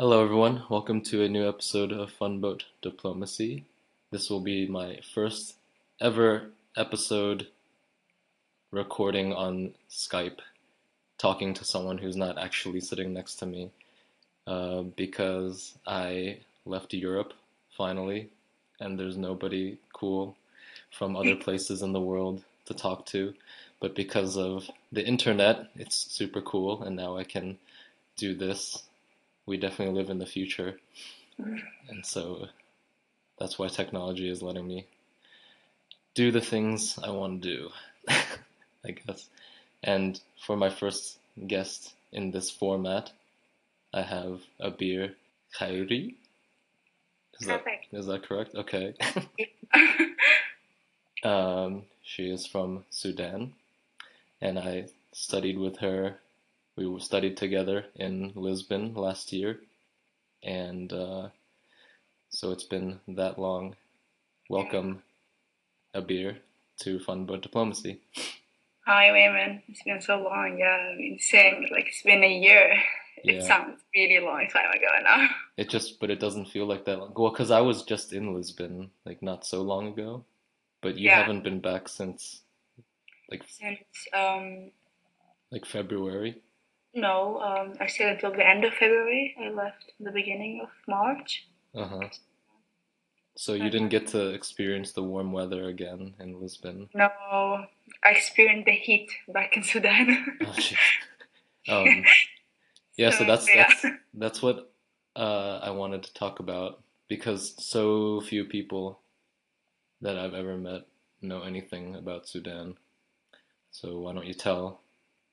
Hello, everyone. Welcome to a new episode of Funboat Diplomacy. This will be my first ever episode recording on Skype, talking to someone who's not actually sitting next to me, uh, because I left Europe finally, and there's nobody cool from other places in the world to talk to. But because of the internet, it's super cool, and now I can do this we definitely live in the future. And so that's why technology is letting me do the things I want to do, I guess. And for my first guest in this format, I have Abir Khairi. Is that, is that correct? Okay. um, she is from Sudan, and I studied with her we studied together in Lisbon last year, and uh, so it's been that long. Welcome, Abir, to Funboat Diplomacy. Hi, Wayman. It's been so long. Yeah, I've been saying like it's been a year. Yeah. It sounds really long time ago now. It just, but it doesn't feel like that long. Well, because I was just in Lisbon, like not so long ago, but you Yeah. haven't been back since, like, Since um like February. No, um I stayed until the end of February. I left in the beginning of March. Uh huh. So you didn't get to experience the warm weather again in Lisbon. No, I experienced the heat back in Sudan. Oh, um, yeah, so So, that's yeah. that's that's what uh, I wanted to talk about because so few people that I've ever met know anything about Sudan. So why don't you tell?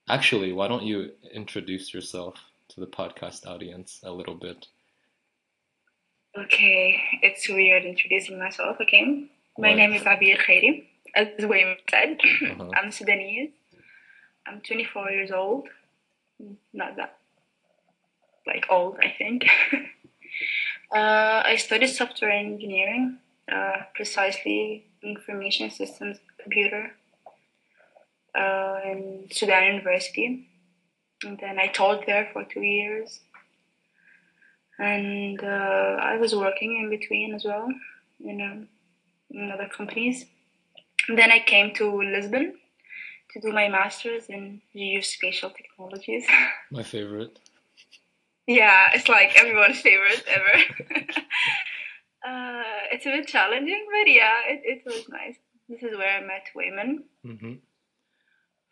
Actually, why don't you introduce yourself to the podcast audience a little bit? okay, it's weird introducing myself. Okay, my Why? name is Abir Khairi. As Wayman said, Uh-huh. I'm Sudanese. I'm 24 years old. Not that like old, I think. uh, I studied software engineering, uh, precisely information systems computer, uh, in Sudan University. And then I taught there for two years. And uh, I was working in between as well, you know, in other companies. And then I came to Lisbon to do my master's in geospatial technologies. My favorite. yeah, it's like everyone's favorite ever. uh, it's a bit challenging, but yeah, it, it was nice. This is where I met Wayman. hmm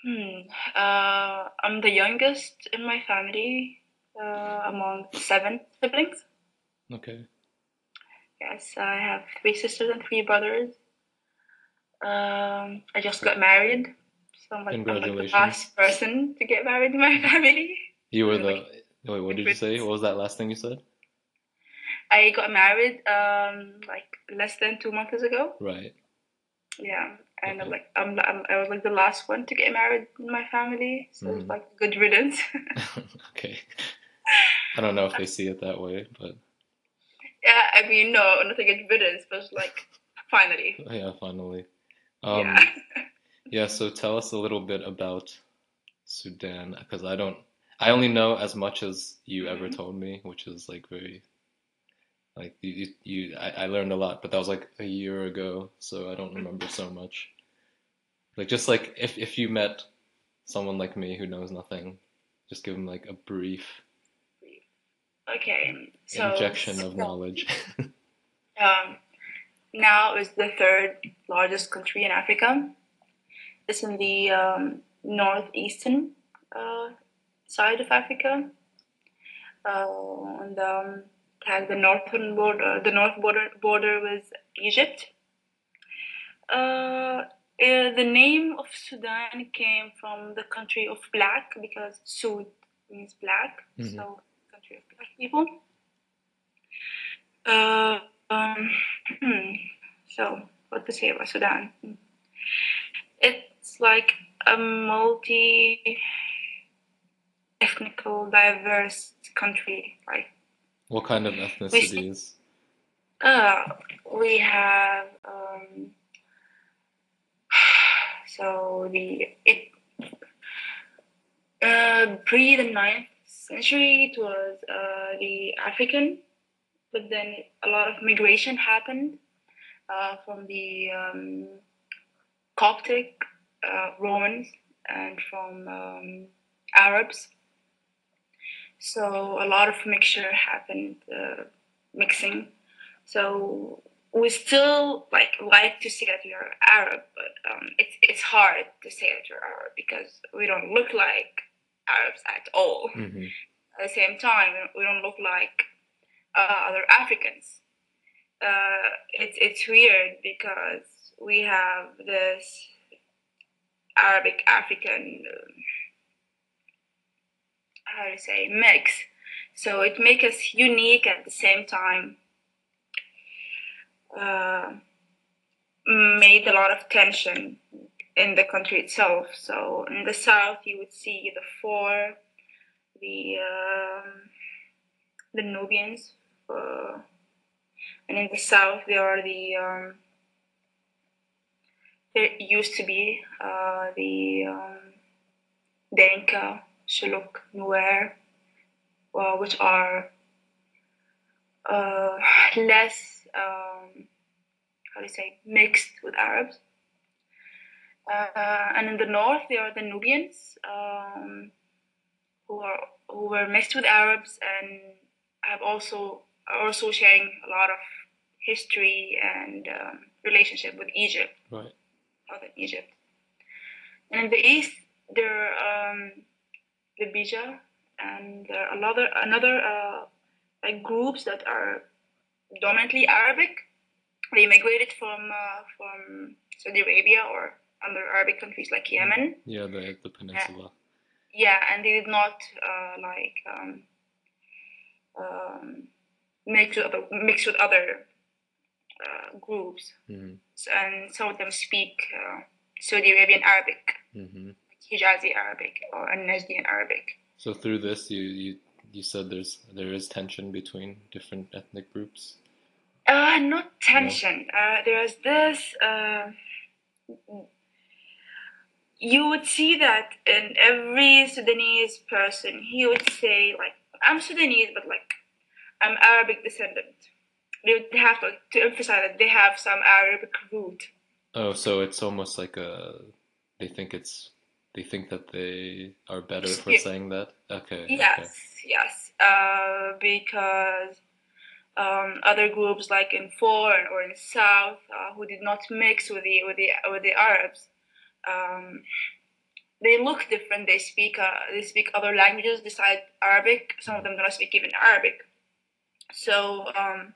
Hmm. Uh, I'm the youngest in my family uh, among seven siblings. Okay. Yes, I have three sisters and three brothers. Um, I just got married, so I'm like, I'm like the last person to get married in my family. You were the. Like- Wait, what did you say? What was that last thing you said? I got married um, like less than two months ago. Right. Yeah, and I'm like I'm, I'm I was like the last one to get married in my family, so it's Mhm. like good riddance. okay. I don't know if they see it that way, but yeah, I mean no, not a good riddance, but like finally. yeah, finally. Um, yeah. yeah, so tell us a little bit about Sudan, because I don't, I only know as much as you ever Mhm. told me, which is like very, like you, you, you I, I learned a lot, but that was like a year ago, so I don't remember so much. Like just like if if you met someone like me who knows nothing, just give them like a brief Okay, so injection of so, knowledge. Um, now is the third largest country in Africa. It's in the um, northeastern uh, side of Africa. Uh, and um, has the northern border, the north border border with Egypt. Uh, uh, the name of Sudan came from the country of black because Sud means black, Mhm. so country of black people. Uh, um, so what to say about Sudan? It's like a multi ethnical, diverse country. Like, What kind of ethnicities? uh, we have um, so the it uh, pre the ninth century it was uh, the African, but then a lot of migration happened uh, from the um, Coptic uh, Romans and from um, Arabs. So a lot of mixture happened, uh, mixing. So we still like like to say that we are Arab, but um, it's it's hard to say that we're Arab because we don't look like Arabs at all. Mm-hmm. At the same time, we don't look like uh, other Africans. Uh, it's it's weird because we have this Arabic African uh, how to say mix, so it makes us unique at the same time. Uh, made a lot of tension in the country itself. So in the south, you would see the four, the um, the Nubians, uh, and in the south there are the um, there used to be uh, the um, Dinka, Shilluk, Nuer, uh, which are uh, less um, how do you say mixed with Arabs. Uh, and in the north, there are the Nubians, um, who are who were mixed with Arabs and have also are also sharing a lot of history and um, relationship with Egypt, Right. southern Egypt. And in the east, there are um, the Beja, and there are another another uh, like groups that are dominantly Arabic. They migrated from uh, from Saudi Arabia or other Arabic countries like Yemen. Yeah, the the peninsula. Yeah, and they did not uh, like um, um, mix with other mix with other uh, groups, Mm-hmm. And some of them speak uh, Saudi Arabian Arabic, Mm-hmm. Hijazi Arabic, or Najdian Arabic. So through this, you you you said there's there is tension between different ethnic groups. Uh, not tension. Uh, there's this. Uh, you would see that in every Sudanese person, he would say like, "I'm Sudanese, but like, I'm Arabic descendant." They would have to, to emphasize that they have some Arabic root. Oh, so it's almost like a they think it's they think that they are better for Yeah. saying that. Okay. okay. Yes, yes. Uh, because um, other groups like in Foreign or in South uh, who did not mix with the with the with the Arabs, um, they look different. They speak uh, they speak other languages besides Arabic. Some of them do not speak even Arabic. So um,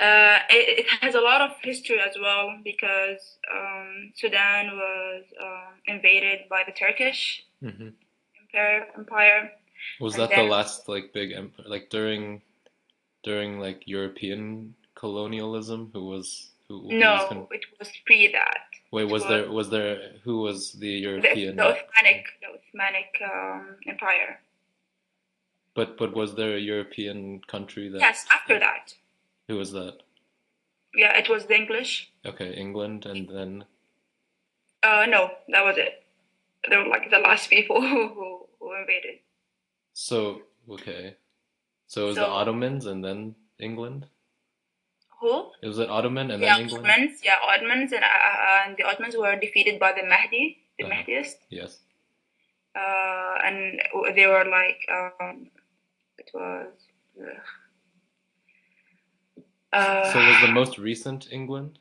uh, it, it has a lot of history as well because um, Sudan was um invaded by the Turkish hmm empire. empire. Was that the last like big empire like during during like European colonialism? Who was who? who was No, con- it was pre that. Wait, was was- there was there who was the The, European? the Ottomanic, the Ottomanic um, Empire. But but was there a European country that? Yes, after that. Who was that? Yeah, it was the English. Okay, England, and then Uh, no, that was it. They were like the last people who, who, invaded. so okay, so it was the Ottomans and then England. Who? It was it Ottoman and yeah, then England. Ottomans. Yeah, Ottomans, and, uh, and the Ottomans were defeated by the Mahdi, the Uh-huh. Mahdiist. Yes. Uh, and they were like, um, it was. ugh. Uh, So was the most recent England?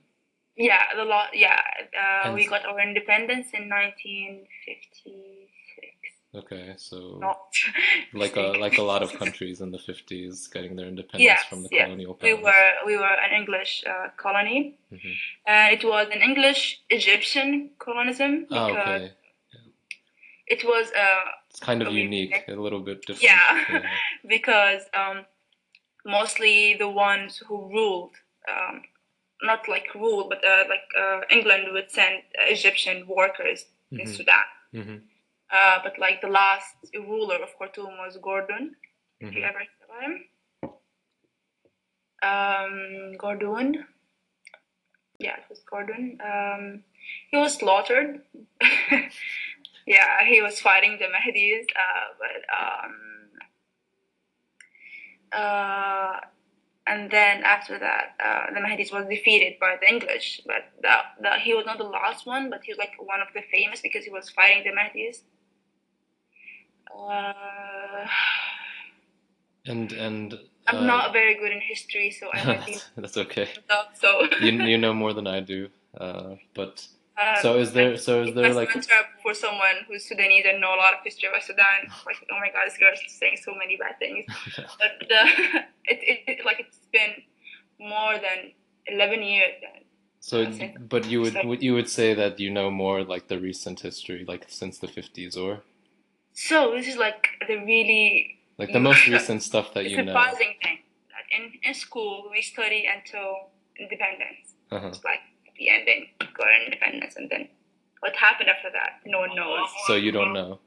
Yeah, the lot. Yeah, uh, we got our independence in 1956. Okay, so Not like a like a lot of countries in the fifties getting their independence Yes, from the yes. colonial We were we were an English uh, colony, Mhm. and it was an English Egyptian colonialism Oh, because okay. it was uh It's kind of Okay. unique, a little bit different. Yeah. because um mostly the ones who ruled um not like ruled but uh, like uh, England would send Egyptian workers in Mhm. Sudan. hmm Uh, but like the last ruler of Khartoum was Gordon. Have you ever heard about him? Um, Gordon. Yeah, it was Gordon. Um, he was slaughtered. yeah, he was fighting the Mahdis, uh, but um, and then after that, uh, the Mahdis was defeated by the English. But he was not the last one, but he was like one of the famous because he was fighting the Mahdis. Uh, And and I'm uh, not very good in history, so I that's okay. up. So, You you know more than I do. Uh, but um, so is there so is there like for someone who's Sudanese and know a lot of history of Sudan, like oh my god, this girl's saying so many bad things. But uh, it, it, it like it's been more than eleven years. Then. so but you would So- you would say that you know more like the recent history like since the 50s or So this is like the really like the most recent stuff that you know. surprising thing that in in school we study until independence. Uh-huh. It's like the ending, got independence, and then what happened after that, no one knows. So you don't know.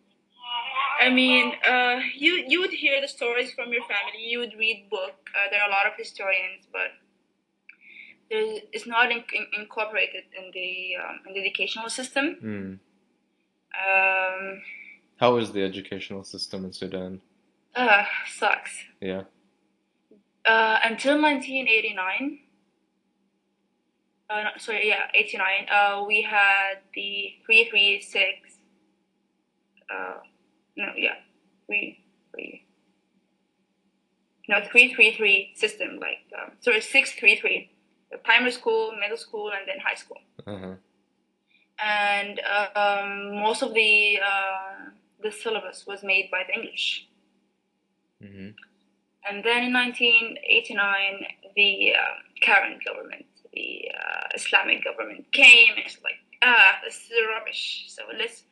I mean, uh, you you would hear the stories from your family. You would read book. Uh, there are a lot of historians, but there it's not in, in, incorporated in the um, in the educational system. Hmm. Um, How is the educational system in Sudan? uh, sucks. Yeah. Uh, until 1989. Uh, sorry, yeah, 89. Uh, we had the 336. Uh, no, yeah, three, three. No, 333 system, like, um, sorry, 633. The primary school, middle school, and then high school. Uh-huh. And um, most of the uh, the syllabus was made by the English. Mm-hmm. And then in 1989, the um, current government, the uh, Islamic government, came and it's like, ah, this is rubbish. So let's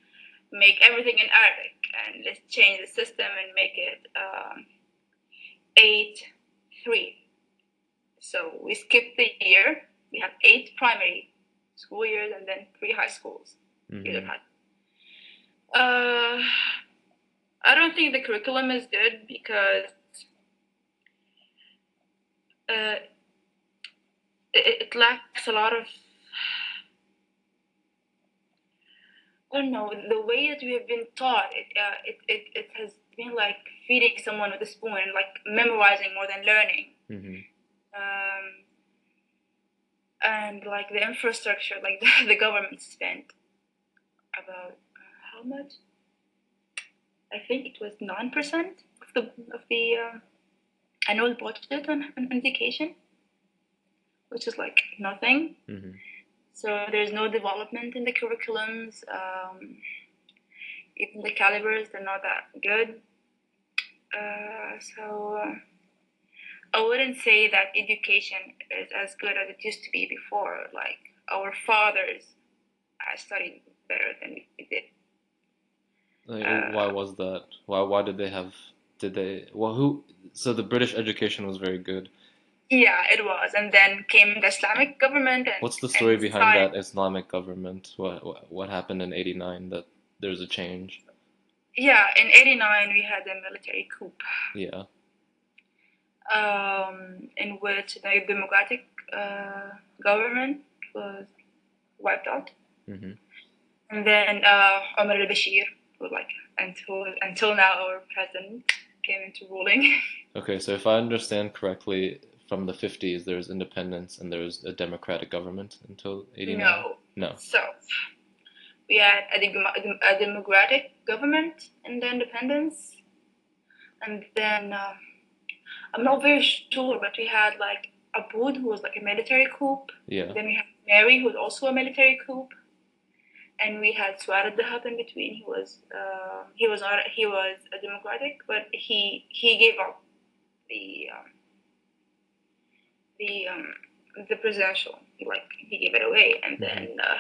make everything in Arabic and let's change the system and make it um, 8 3. So we skip the year. We have eight primary school years and then three high schools hmm high. Uh, I don't think the curriculum is good because uh, it, it lacks a lot of I don't know the way that we have been taught. It uh, it, it it has been like feeding someone with a spoon, like memorizing more than learning. hmm Um, and like the infrastructure, like the, the government spent about uh, how much? I think it was nine percent of the of the um, annual budget on, on education, which is like nothing. hmm So there's no development in the curriculums. Um, even the calibers, they're not that good. Uh, so uh, I wouldn't say that education is as good as it used to be before. Like our fathers uh, studied better than we did. Like, Uh, why was that? Why why did they have did they well who so the British education was very good. Yeah, it was. And then came the Islamic government. And, What's the story behind decided- that Islamic government? What what, what happened in 89 that there's a change? Yeah, in '89 we had a military coup, Yeah. um, in which the democratic uh, government was wiped out, hmm and then uh, Omar al-Bashir, who like until until now our president, came into ruling. Okay, so if I understand correctly, from the 50s there's independence and there's a democratic government until 89. no, No. so we had a, dem- a democratic government in the independence, and then uh, I'm not very sure, but we had like Aboud, who was like a military coup. Yeah. Then we had Mary, who was also a military coup, and we had Swar al-Dahab in between. He was uh, he was not he was a democratic, but he he gave up the um, the um, the presidential. Like he gave it away, and then uh,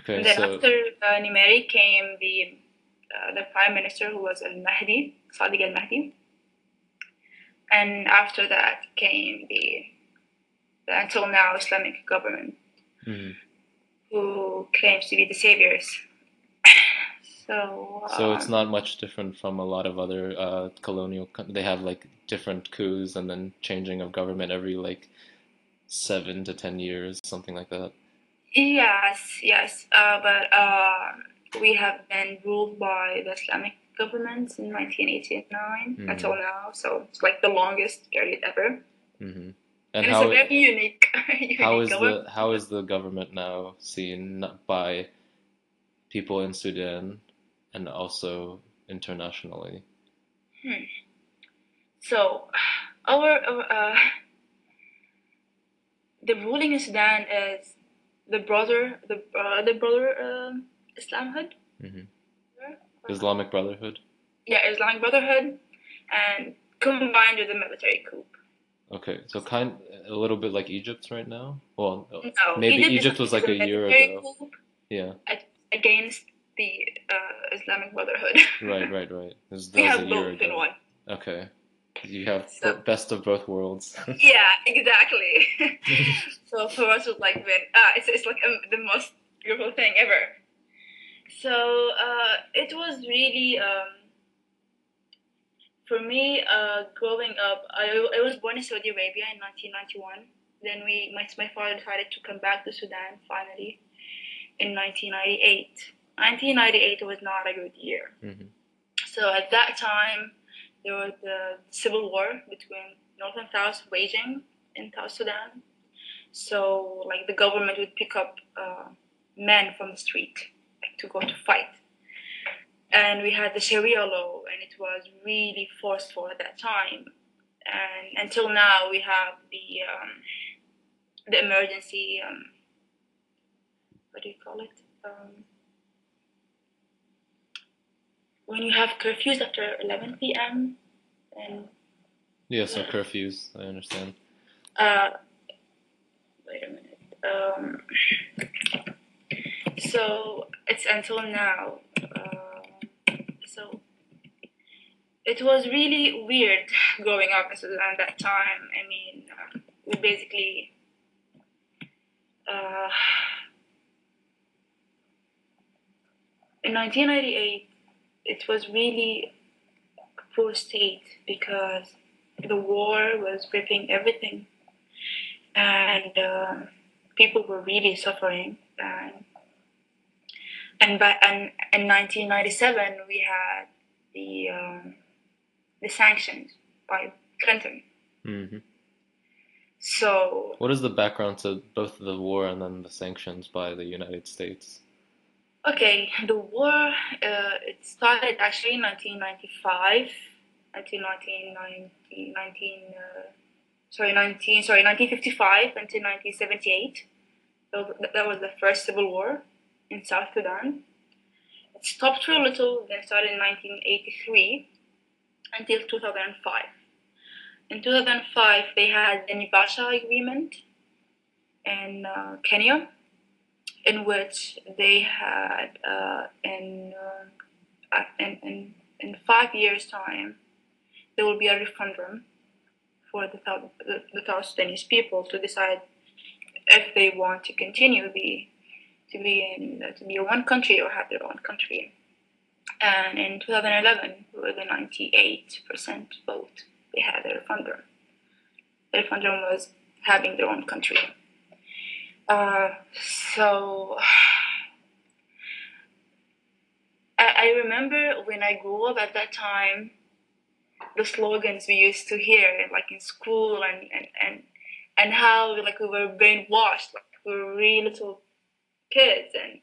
Okay, and then so after uh, Nimeri came the uh, the prime minister who was Al Mahdi, Sadiq Al Mahdi, and after that came the, the until now Islamic government mhm. who claims to be the saviors. So, so it's not much different from a lot of other uh, colonial. They have like different coups and then changing of government every like seven to ten years, something like that. Yes, yes, uh, but uh, we have been ruled by the Islamic government in 1989 Mhm. until now. So it's like the longest period ever. hmm And, And it's a very unique, unique how is government. the how is the government now seen by people in Sudan and also internationally? Hmm. So, our, uh, the ruling in Sudan is the brother the uh, the brother um, Islamhood. hmm Islamic Brotherhood. Yeah, Islamic Brotherhood, and combined with the military coup. Okay, so kind a little bit like Egypt right now. Well, No, maybe is- Egypt was like a year ago. coup Yeah, against the uh, Islamic Brotherhood. right, right, right. This, we have both in one. Okay, you have So- bo- best of both worlds. Yeah, exactly. so for us, it's like when uh, it's it's like um, the most beautiful thing ever. So uh, it was really um, for me uh, growing up. I, I was born in Saudi Arabia in 1991. Then we my my father decided to come back to Sudan finally in 1998. 1998 was not a good year. hmm So at that time, there was the civil war between North and South waging in South Sudan. So like the government would pick up uh, men from the street like, to go to fight. And we had the Sharia law, and it was really forceful at that time. And until now, we have the um, the emergency. Um, what do you call it? Um, when you have curfews after 11 p.m. and Yeah, so curfews. I understand. uh, wait a minute. Um, so it's until now. Uh, so it was really weird growing up in Sudan at that time. I mean, uh, we basically. Uh, in 1998, it was really a poor state because the war was ripping everything, and uh, people were really suffering. And and by and in 1997, we had the um, the sanctions by Clinton. hmm So What is the background to both the war and then the sanctions by the United States? Okay, the war uh, it started actually in 1995 until 1919, 19, uh, sorry 19 sorry 1955 until 1978. So that was the first civil war in South Sudan. It stopped for a little, then started in 1983 until 2005. In 2005, they had the Naivasha Agreement in uh, Kenya in which they had uh, in, uh, in, in, in five years' time, there will be a referendum for the, the, the people to decide if they want to continue be to be in to be one country or have their own country. And in 2011, with a 98% vote, they had a referendum. The referendum was having their own country. Uh, so I, I remember when I grew up at that time, the slogans we used to hear, like in school, and and and, and how like we were brainwashed, like we were really little kids, and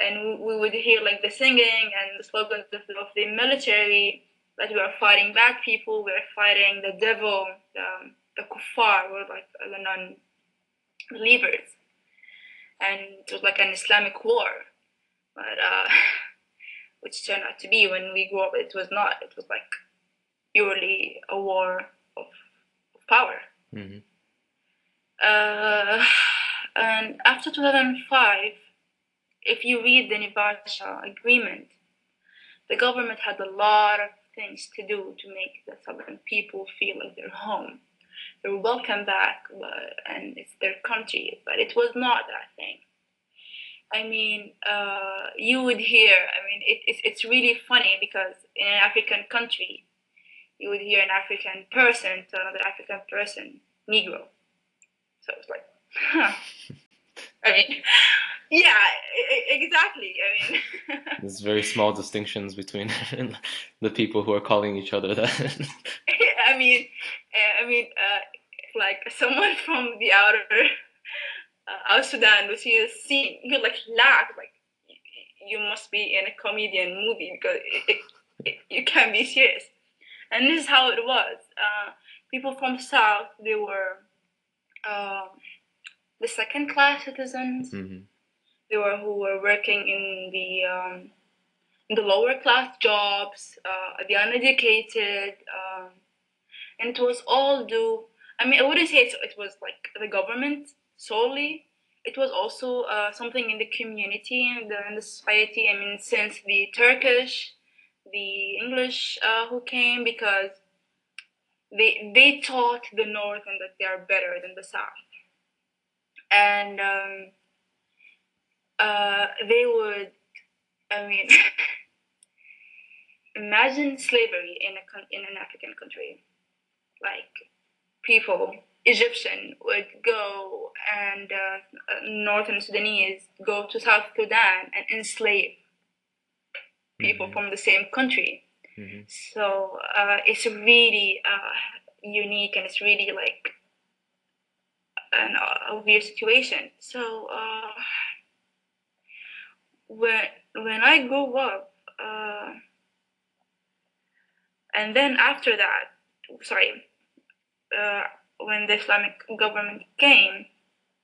and we, would hear like the singing and the slogans of, of the military that we are fighting black people, we are fighting the devil, the, the kuffar, or like the non-believers and it was like an Islamic war, but uh, which turned out to be when we grew up, it was not. It was like purely a war of, power. hmm Uh, and after 2005, if you read the Naivasha agreement, the government had a lot of things to do to make the southern people feel like they're home. They're welcome back, but, and it's their country, but it was not that thing. I mean, uh, you would hear, I mean, it, it's it's really funny because in an African country, you would hear an African person to another African person, Negro. So it's like, huh. I mean, yeah, exactly. I mean, There's very small distinctions between the people who are calling each other that. I mean, uh, I mean, uh, like someone from the outer uh, South Sudan would see a scene, you like laugh, like you must be in a comedian movie because it, it, it, you can't be serious. And this is how it was. Uh, people from South, they were um, the second class citizens. Mhm. They were who were working in the um, in the lower class jobs, uh, the uneducated, um, and it was all due. I mean, I wouldn't say it, it was like the government solely. It was also uh, something in the community and the, in the society. I mean, since the Turkish, the English uh, who came because they they taught the North and that they are better than the South, and um, uh, they would. I mean, imagine slavery in a in an African country, like people Egyptian would go and uh, uh, northern Sudanese go to South Sudan and enslave people Mhm. from the same country. Mhm. So uh, it's really uh, unique and it's really like an, weird situation. So uh, when when I grew up, uh, and then after that, sorry, uh, when the Islamic government came,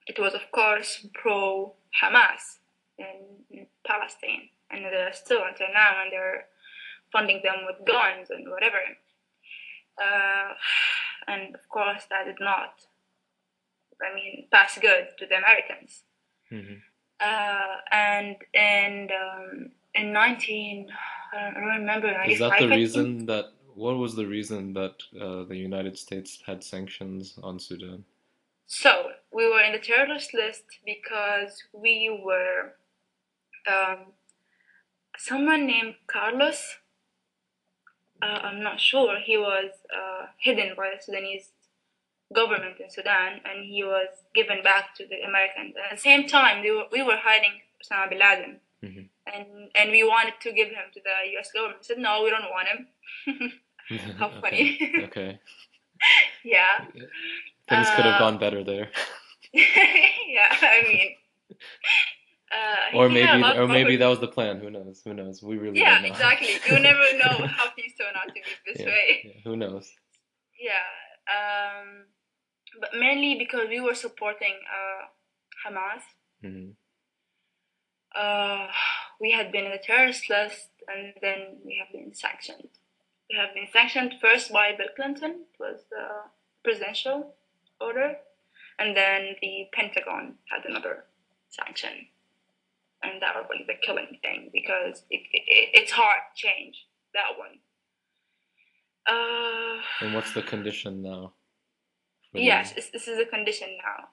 it was of course pro Hamas in, in Palestine, and they're still until now, and they're funding them with guns and whatever. Uh, and of course, that did not, I mean, pass good to the Americans. Mhm. Uh, and and um, in 19, I don't remember, Is that the reason that? What was the reason that uh, the United States had sanctions on Sudan? So we were in the terrorist list because we were um, someone named Carlos. Uh, I'm not sure. He was uh, hidden by the Sudanese government in Sudan, and he was given back to the Americans. At the same time, they were, we were hiding Osama bin Laden, Mhm. and and we wanted to give him to the U.S. government. We said no, we don't want him. How funny. Okay. yeah. Things could have Uh, gone better there. yeah, I mean, uh, Or maybe, well, or maybe that was the plan. Who knows? Who knows? We really Yeah, don't know. exactly. You never know how things turn out to be this Yeah, way. yeah, Who knows? Yeah. Um, but mainly because we were supporting uh, Hamas. hmm Uh, we had been in the terrorist list, and then we have been sanctioned. We have been sanctioned first by Bill Clinton. It was the presidential order, and then the Pentagon had another sanction, and that was like the killing thing because it, it, it's hard to change that one. Uh, And what's the condition now? Yes, this, this is a condition now.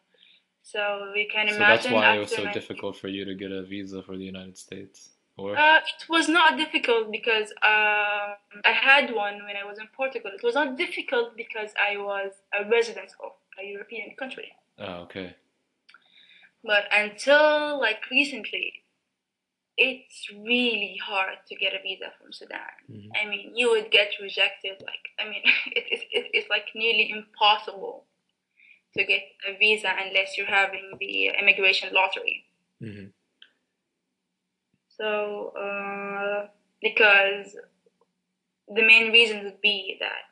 So we can imagine. So that's why it was so 19 difficult for you to get a visa for the United States. Or Uh, it was not difficult because uh, I had one when I was in Portugal. It was not difficult because I was a resident of a European country. oh, okay. But until like recently, it's really hard to get a visa from Sudan. Mhm. I mean, you would get rejected. Like, I mean, it, it, it, it's like nearly impossible to get a visa unless you're having the immigration lottery. hmm So, uh, because the main reason would be that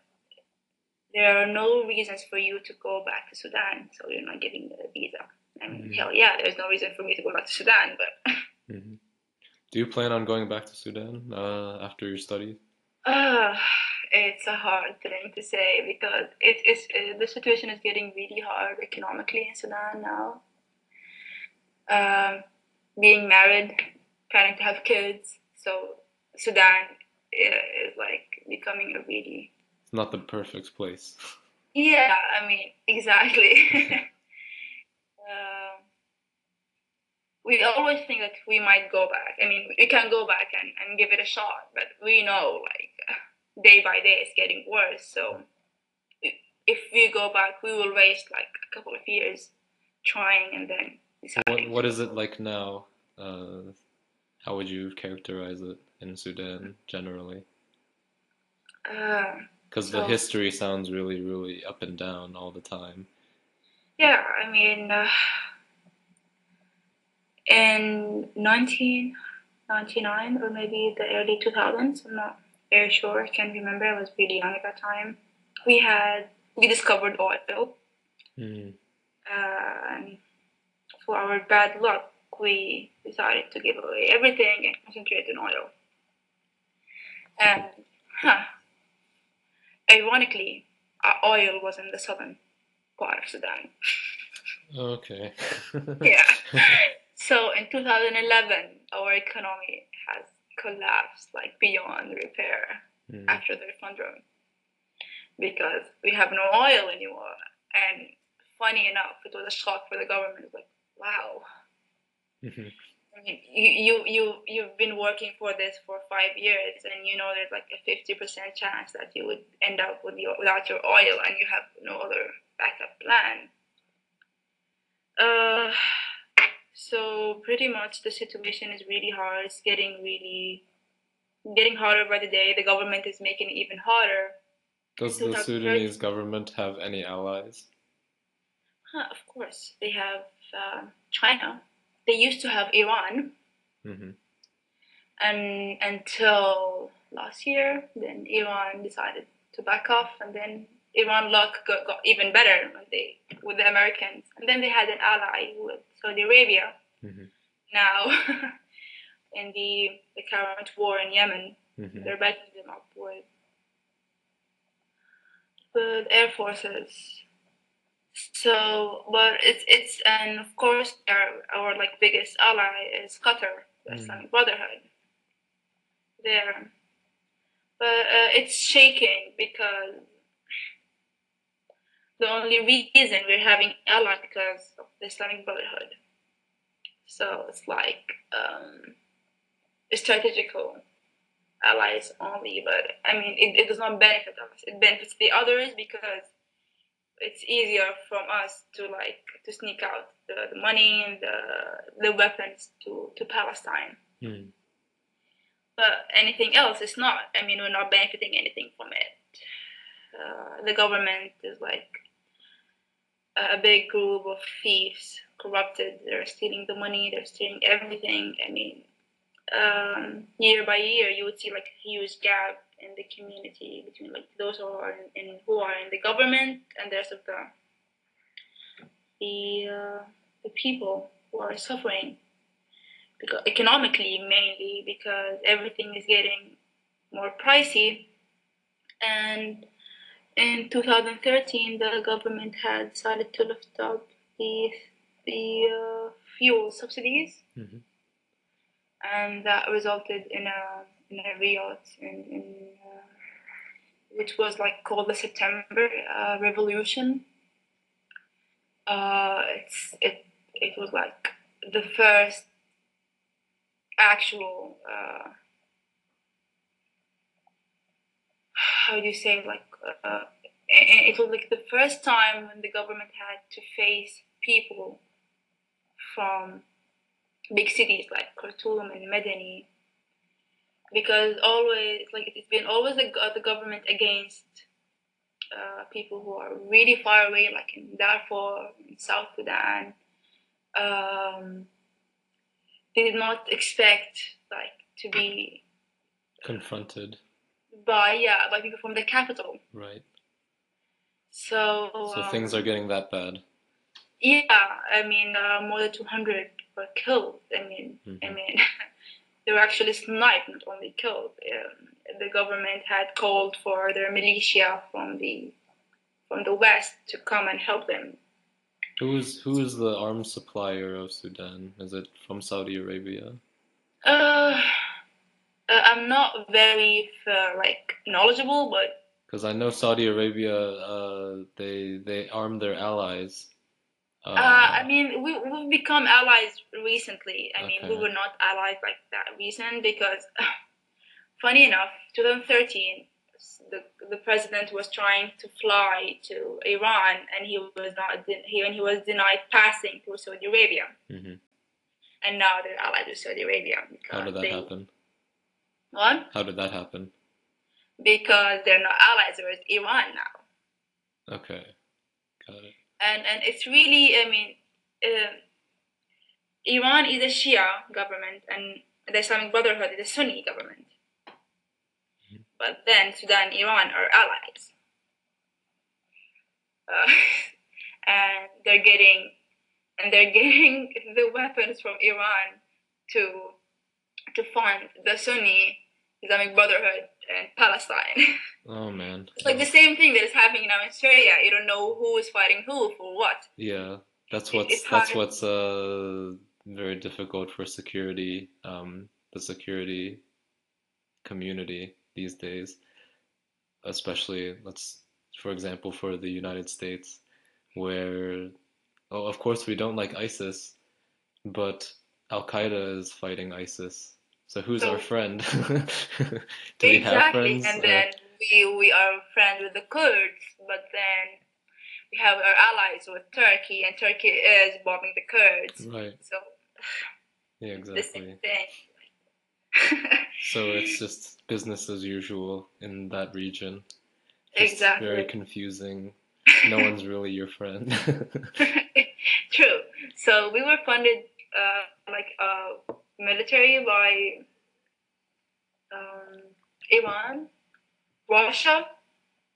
there are no reasons for you to go back to Sudan, so you're not getting a visa. I mean, Mhm. hell yeah, there's no reason for me to go back to Sudan, but hmm Do you plan on going back to Sudan uh, after your studies? Uh, it's a hard thing to say because it is uh, the situation is getting really hard economically in Sudan now. Um, being married, planning to have kids, so Sudan uh, is like becoming a really It's not the perfect place. Yeah, I mean, exactly. um, we always think that we might go back. I mean, we can go back and, and give it a shot, but we know, like, day by day it's getting worse. So if we go back, we will waste like a couple of years trying, and then What deciding what to- is it like now? Uh, how would you characterize it in Sudan generally? Uh, Because the history sounds really, really up and down all the time. yeah, I mean, uh, in 1999 or maybe the early 2000s, I'm not very sure, I can't remember, I was really young at that time. We had, we discovered oil, hmm. and for our bad luck, we decided to give away everything and concentrate on oil. And, huh, ironically, our oil was in the southern part of Sudan. Okay. Yeah. So in 2011, our economy has collapsed like beyond repair Hmm. after the referendum because we have no oil anymore. And funny enough, it was a shock for the government. It's like, wow. Mhm. I mean, you, you, you, you've been working for this for five years, and you know there's like a 50% chance that you would end up with your, without your oil and you have no other backup plan. Uh, so pretty much the situation is really hard. It's getting really, getting harder by the day. The government is making it even harder. Does the 2013 Sudanese government have any allies? Huh, of course, they have uh, China. They used to have Iran, hmm and until last year, then Iran decided to back off, and then Iran luck got, got even better they with the Americans, and then they had an ally with Saudi Arabia. hmm Now, in the the current war in Yemen, hmm they're backing them up with with air forces. So, but it's it's and of course our our like biggest ally is Qatar, the Mm. Islamic Brotherhood. There, but uh, it's shaking because the only reason we're having ally because of the Islamic Brotherhood. So it's like um, strategical allies only, but I mean, it, it does not benefit us. It benefits the others because it's easier from us to like to sneak out the, the money and the the weapons to to Palestine. Hmm. But anything else is not. I mean, we're not benefiting anything from it. Uh, the government is like a big group of thieves, corrupted. They're stealing the money. They're stealing everything. I mean, um, year by year, you would see like a huge gap in the community between like those who are in, in who are in the government and the rest of the the uh, the people who are suffering because economically mainly because everything is getting more pricey and in 2013 the government had decided to lift up the the uh, fuel subsidies Mhm. and that resulted in a in a riot in, in uh, which was like called the September uh, Revolution. Uh, it's it it was like the first actual uh, how do you say like uh, it, was like the first time when the government had to face people from big cities like Khartoum and Medani because always like it's been always the, the government against uh, people who are really far away like in Darfur in South Sudan. Um, they did not expect like to be Confronted, by yeah by people from the capital right? so So um, things are getting that bad. Yeah, I mean, uh, more than 200 were killed. I mean, I Mhm. mean, they were actually sniped, not only killed. Um, the government had called for their militia from the from the west to come and help them. Who is who is the arms supplier of Sudan? Is it from Saudi Arabia? Uh, uh, I'm not very uh, like knowledgeable, but Because I know Saudi Arabia, uh, they they arm their allies. Uh, uh, I mean, we we've become allies recently. I mean, we were not allies like that recent because, funny enough, 2013, the the president was trying to fly to Iran, and he was not he and he was denied passing through Saudi Arabia. hmm And now they're allied with Saudi Arabia. How did that they, happen? What? How did that happen? Because they're not allies with Iran now. Okay, got it. and and it's really I mean, uh, Iran is a Shia government and the Islamic Brotherhood is a Sunni government. Mhm. But then Sudan and Iran are allies, uh, and they're getting and they're getting the weapons from Iran to to fund the Sunni Islamic Brotherhood in Palestine. Oh man. it's like the same thing that is happening now in Syria. You don't know who is fighting who for what. Yeah, that's what's it's that's hard. what's uh very difficult for security, um, the security community these days, especially let's for example for the United States, where oh of course we don't like ISIS, but Al Qaeda is fighting ISIS. So who's our friend? Do we have friends? and Uh, then we we are friends with the Kurds, but then we have our allies with Turkey, and Turkey is bombing the Kurds. right, So yeah, the same exactly. thing. So it's just business as usual in that region. Just exactly very confusing. No one's really your friend. true. So we were funded uh, like uh, military by um, Iran, Russia,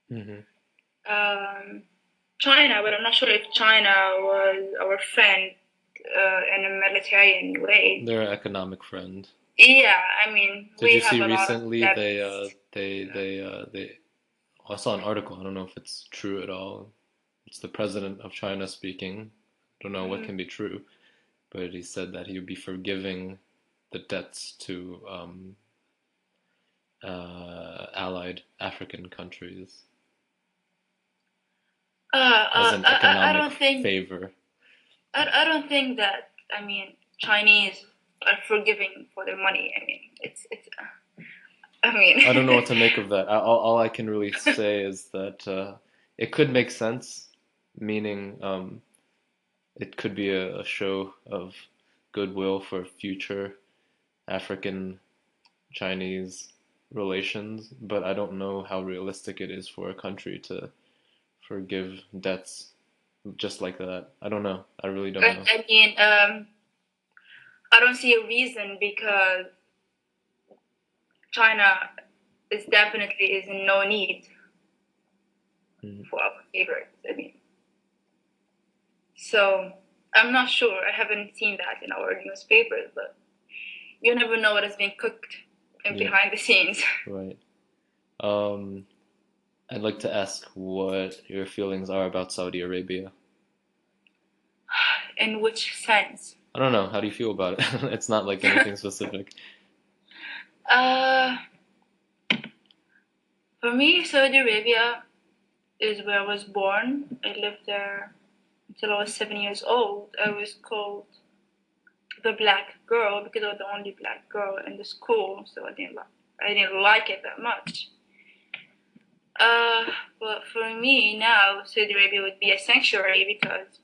hmm um, China, but I'm not sure if China was our friend uh, in a military way. They're an economic friend. Yeah, I mean, Did we you have see recently they uh they they uh they I saw an article, I don't know if it's true at all. It's the president of China speaking. I Don't know what Mhm. can be true, but he said that he would be forgiving the debts to um uh allied African countries uh, as uh, an I, I- I economic don't think favor. I, I don't think that. I mean, Chinese are forgiving for their money. I mean, it's it's. Uh, I mean, I don't know what to make of that. All, all I can really say is that uh, it could make sense, meaning um, it could be a, a show of goodwill for future African Chinese relations, but I don't know how realistic it is for a country to forgive debts just like that. I don't know. I really don't I, know. I mean, um, I don't see a reason because China is definitely is in no need Mm. for our favors. I mean, so I'm not sure. I haven't seen that in our newspapers, but you never know what is being cooked in Yeah. behind the scenes. Right. Um, I'd like to ask what your feelings are about Saudi Arabia. In which sense? I don't know. How do you feel about it? It's not like anything specific. Uh, for me, Saudi Arabia is where I was born. I lived there until I was seven years old. I was called the black girl because I was the only black girl in the school, so I didn't like I didn't like it that much. Uh, but for me now, Saudi Arabia would be a sanctuary because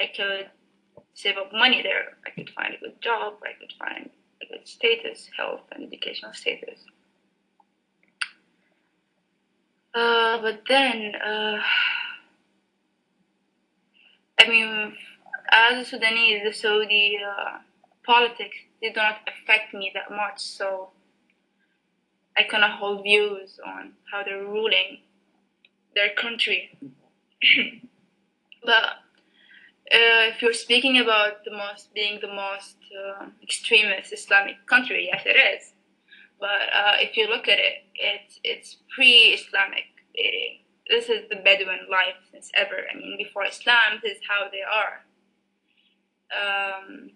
I could save up money there. I could find a good job. I could find a good status, health, and educational status. Uh, but then, uh, I mean, as a Sudanese, the Saudi uh, politics do not affect me that much, so I cannot hold views on how they're ruling their country. but uh, if you're speaking about the most being the most uh, extremist Islamic country, yes, it is. But uh, if you look at it, it's it's pre-Islamic. It, this is the Bedouin life since ever. I mean, before Islam, this is how they are. Um,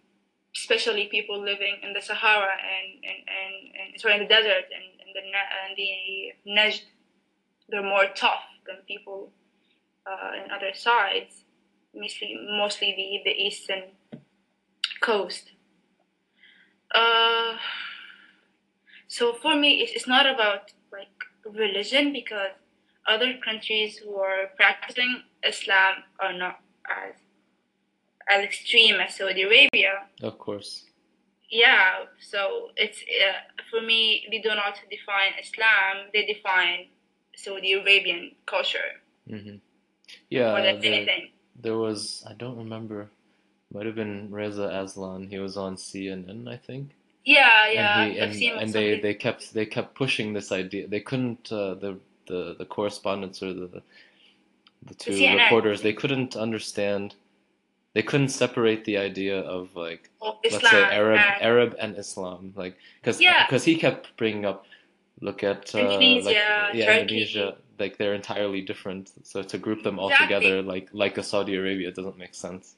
especially people living in the Sahara and and, and, and sorry in the desert and, and the and the Najd, they're more tough than people uh, in other sides mostly mostly the the eastern coast. Uh, so for me, it's, it's not about like religion because other countries who are practicing Islam are not as as extreme as Saudi Arabia. Of course. Yeah, so it's uh, for me. They do not define Islam; they define Saudi Arabian culture hmm Yeah, there, there was, I don't remember, might have been Reza Aslan. He was on CNN, I think. Yeah, yeah, and he I've seen and they they kept they kept pushing this idea. They couldn't uh, the the the correspondents or the the two CNN. reporters they couldn't understand. They couldn't separate the idea of like of let's say Arab and Arab and Islam like because Yeah. he kept bringing up look at uh, like Indonesia, yeah Turkey. Indonesia like they're entirely different. So to group them all Exactly. together like like a Saudi Arabia doesn't make sense.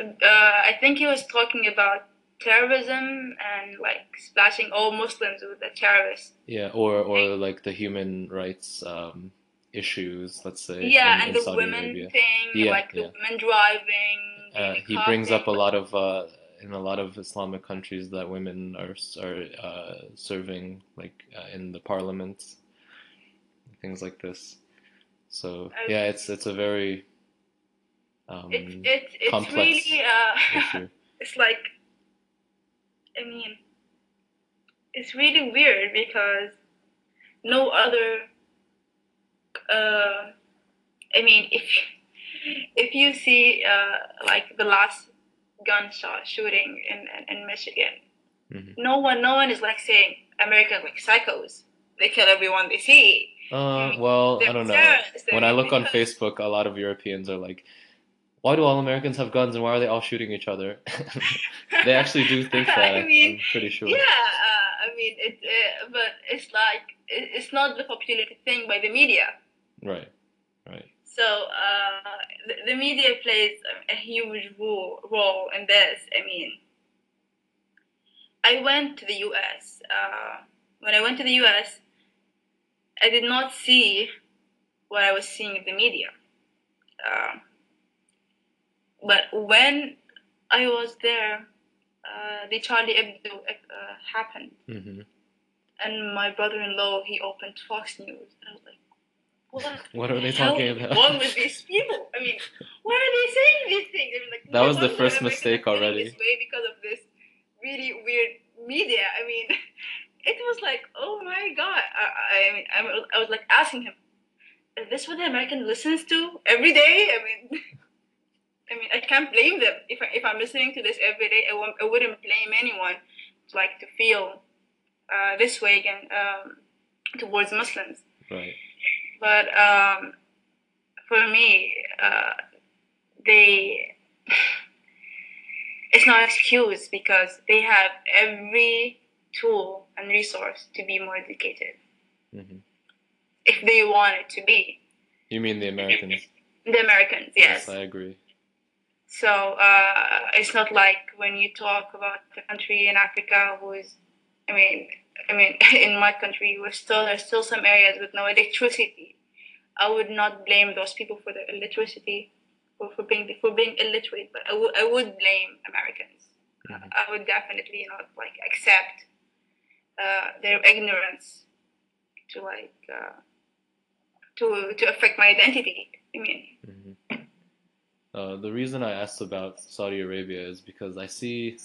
uh, I think he was talking about terrorism and like splashing all Muslims with the terrorists. Yeah, or or like the human rights um, issues, let's say. Yeah, in, and in the Saudi women Arabia. thing, Yeah, like the yeah. women driving. Uh, he brings up a lot of uh, in a lot of Islamic countries that women are are uh, serving like uh, in the parliament, things like this. So yeah, it's it's a very um, It's it's it's complex really uh, issue. it's like I mean it's really weird because no other uh I mean if if you see uh like the last gunshot shooting in in, in Michigan Mhm. no one no one is like saying Americans like psychos they kill everyone they see Uh, well, I They're don't know. When I look on Facebook, a lot of Europeans are like, "Why do all Americans have guns and why are they all shooting each other?" They actually do think that. I mean I'm pretty sure. Yeah, uh, I mean, it, uh, but it's like it, it's not the popularity thing by the media. Right. So uh, the, the media plays a, huge role role in this. I mean, I went to the U.S. Uh, when I went to the U.S., I did not see what I was seeing in the media. Uh, but when I was there, uh, the Charlie Hebdo uh, happened hmm and my brother-in-law he opened Fox News. And I was like, what? What are they talking about? wrong with these people? I mean, why are they saying these things? I mean, like, That was the first mistake already. This way because of this really weird media. I mean, it was like, oh my god. I, I mean, I, was- I was like asking him, is this what the American listens to every day? I mean. I mean, I can't blame them. If, I, if I'm listening to this every day, I, won't, I wouldn't blame anyone to like to feel uh, this way again um, towards Muslims. Right. But um, for me, uh, they it's not an excuse because they have every tool and resource to be more educated hmm if they want it to be. You mean the Americans? The Americans, yes. I agree. So uh, it's not like when you talk about the country in Africa who is, I mean, I mean, in my country, we're still there's still some areas with no electricity. I would not blame those people for their illiteracy, for, for being for being illiterate, but I would I would blame Americans. Mhm. I would definitely not like accept uh, their ignorance to like uh, to to affect my identity. I mean, hmm Uh, the reason I asked about Saudi Arabia is because I see,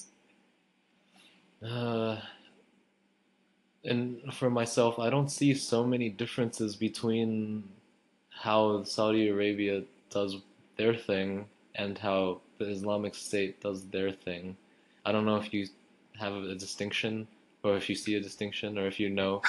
uh, and for myself, I don't see so many differences between how Saudi Arabia does their thing and how the Islamic State does their thing. I don't know if you have a distinction or if you see a distinction or if you know,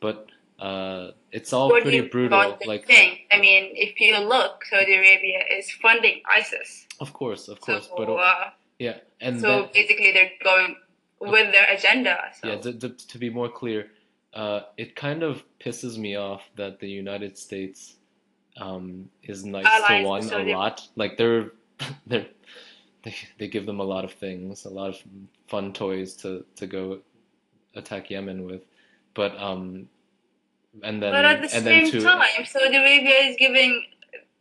but uh, it's all what pretty brutal. Like, thing? I mean, if you look, Saudi Arabia is funding ISIS. of course, of course, so, but uh, yeah, and so that- basically they're going with their agenda. So Yeah, to, to, to be more clear, uh, it kind of pisses me off that the United States um, is nice Allies to one a Saudi- lot. Like they're they're they, they give them a lot of things, a lot of fun toys to, to go attack Yemen with, but um, and then but at the same to time, Saudi Arabia is giving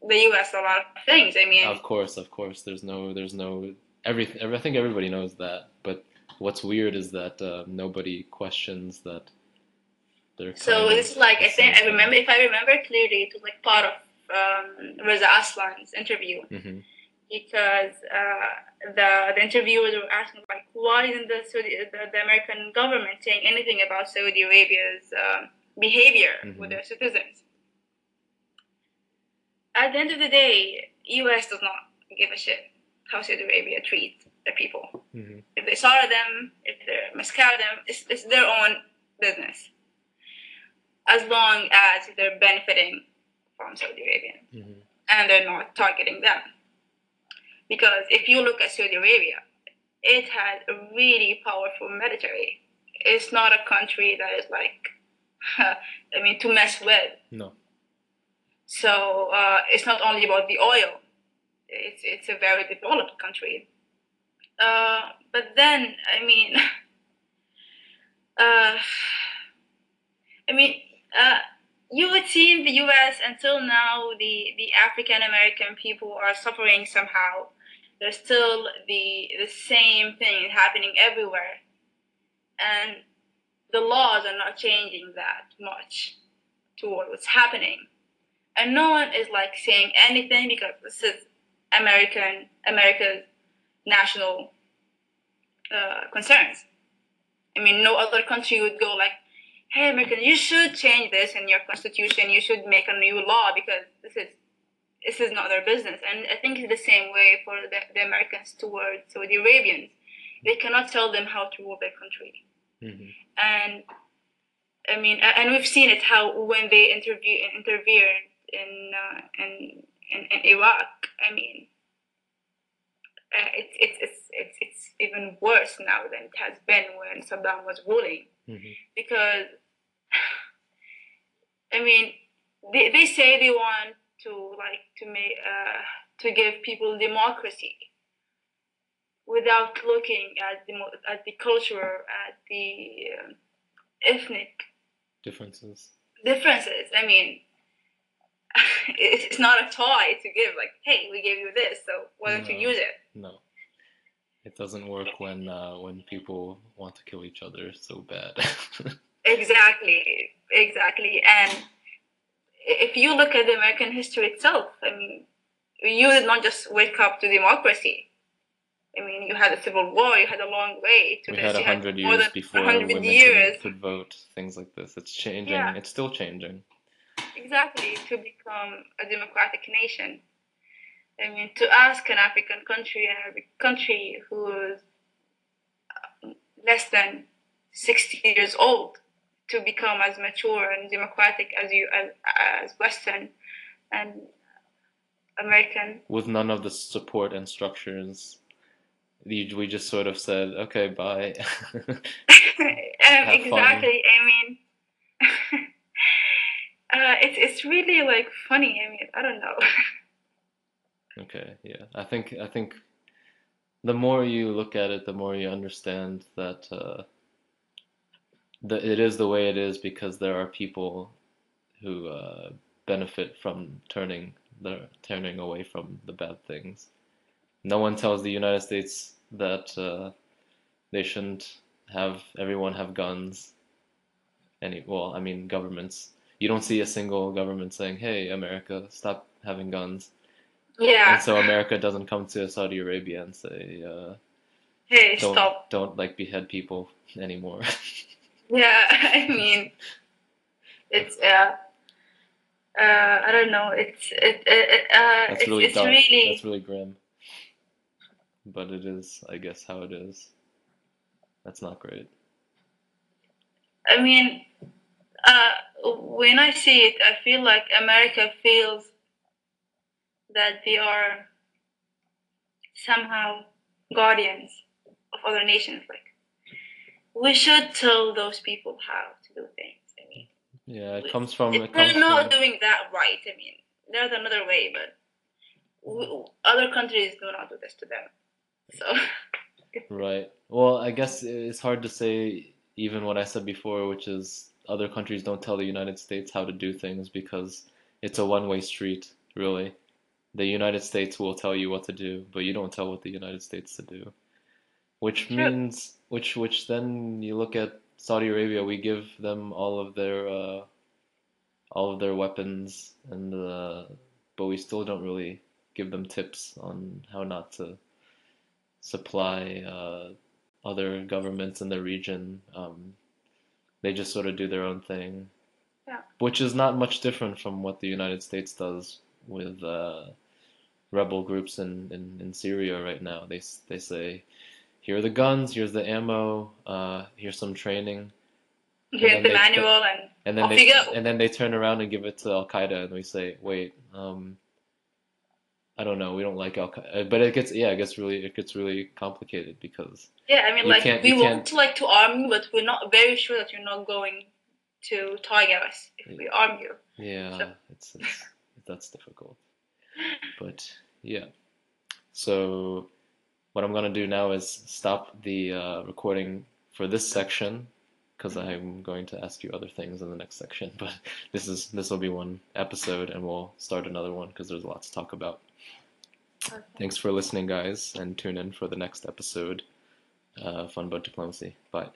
the U.S. a lot of things. I mean, Of course, of course. There's no, there's no everything. I think everybody knows that. But what's weird is that uh, nobody questions that They're So it's like I think I remember if I remember clearly, it was like part of um, Reza Aslan's interview hmm because uh, the the interviewers were asking like, why isn't the Saudi the, the American government saying anything about Saudi Arabia's um, behavior Mhm. with their citizens? At the end of the day, U.S. does not give a shit how Saudi Arabia treats their people. hmm If they slaughter them, if they miscarry them, it's, it's their own business. As long as they're benefiting from Saudi Arabia hmm and they're not targeting them. Because if you look at Saudi Arabia, it has a really powerful military. It's not a country that is like, I mean, to mess with. No. So uh, it's not only about the oil. It's it's a very developed country. Uh, but then I mean, uh, I mean, uh, you would see in the U.S. until now the the African American people are suffering somehow. There's still the the same thing happening everywhere, and the laws are not changing that much toward what's happening and no one is like saying anything because this is American America's national uh, concerns. I mean, no other country would go like, "Hey, American, you should change this in your constitution. You should make a new law because this is this is not their business." And I think it's the same way for the, the Americans towards Saudi Arabians. They cannot tell them how to rule their country hmm and I mean, and we've seen it how when they interview interfered in uh, in, in in Iraq. I mean, uh, it's it's it's it's it's even worse now than it has been when Saddam was ruling hmm because I mean, they they say they want to like to make uh, to give people democracy without looking at the at the culture, at the um ethnic Differences. differences. I mean, it's it's not a toy to give. Like, hey, we gave you this, so why don't you use it? No. It doesn't work when uh, when people want to kill each other so bad. Exactly, exactly. And if you look at the American history itself, I mean, you did not just wake up to democracy. I mean, you had a civil war. You had a long way to we this. had a hundred years before 100 women years. could, could vote. Things like this. It's changing. Yeah. It's still changing. exactly to become a democratic nation. I mean, to ask an African country, an Arabic country who's uh, less than 60 years old, to become as mature and democratic as you as, as Western and American. With none of the support and structures, we just sort of said, okay, bye. um, Have fun. exactly. I mean, uh, it's it's really like funny. I mean, I don't know. Okay, yeah. I think I think the more you look at it, the more you understand that uh, the it is the way it is because there are people who uh, benefit from turning the turning away from the bad things. No one tells the United States that uh, they shouldn't have everyone have guns. Any well, I mean governments. You don't see a single government saying, "Hey, America, stop having guns." Yeah. And so America doesn't come to Saudi Arabia and say, uh, hey, don't stop. don't like behead people anymore. Yeah. I mean, it's uh, uh, I don't know. It's it, it uh, That's really it's dark. really That's really grim. But it is, I guess, how it is. That's not great. I mean, uh, when I see it, I feel like America feels that they are somehow guardians of other nations. Like, we should tell those people how to do things. I mean, Yeah, it comes from it comes they're not from doing that right, I mean, there's another way, but w other countries do not do this to them. So, right. Well, I guess it's hard to say even what I said before, which is other countries don't tell the United States how to do things because it's a one-way street, really. The United States will tell you what to do, but you don't tell what the United States to do. Which True. means, which which then you look at Saudi Arabia, we give them all of their uh, all of their weapons, and uh, but we still don't really give them tips on how not to supply uh, other governments in the region. Um, they just sort of do their own thing, Yeah. which is not much different from what the United States does with uh, rebel groups in, in, in Syria right now. They they say, here are the guns, here's the ammo, uh, here's some training, Here's the manual and and then they you go. and then they turn around and give it to Al Qaeda, and we say, wait, um, I don't know, we don't like Al Qaeda, but it gets yeah, it gets really it gets really complicated because yeah, I mean like we want to like to arm you, but we're not very sure that you're not going to target us if we arm you. yeah, Sure. it's, it's that's difficult. But yeah, so what I'm gonna do now is stop the uh, recording for this section because I'm going to ask you other things in the next section. But this is this will be one episode, and we'll start another one because there's a lot to talk about. Thanks for listening, guys, and tune in for the next episode. Uh, Fun Boat Diplomacy. Bye.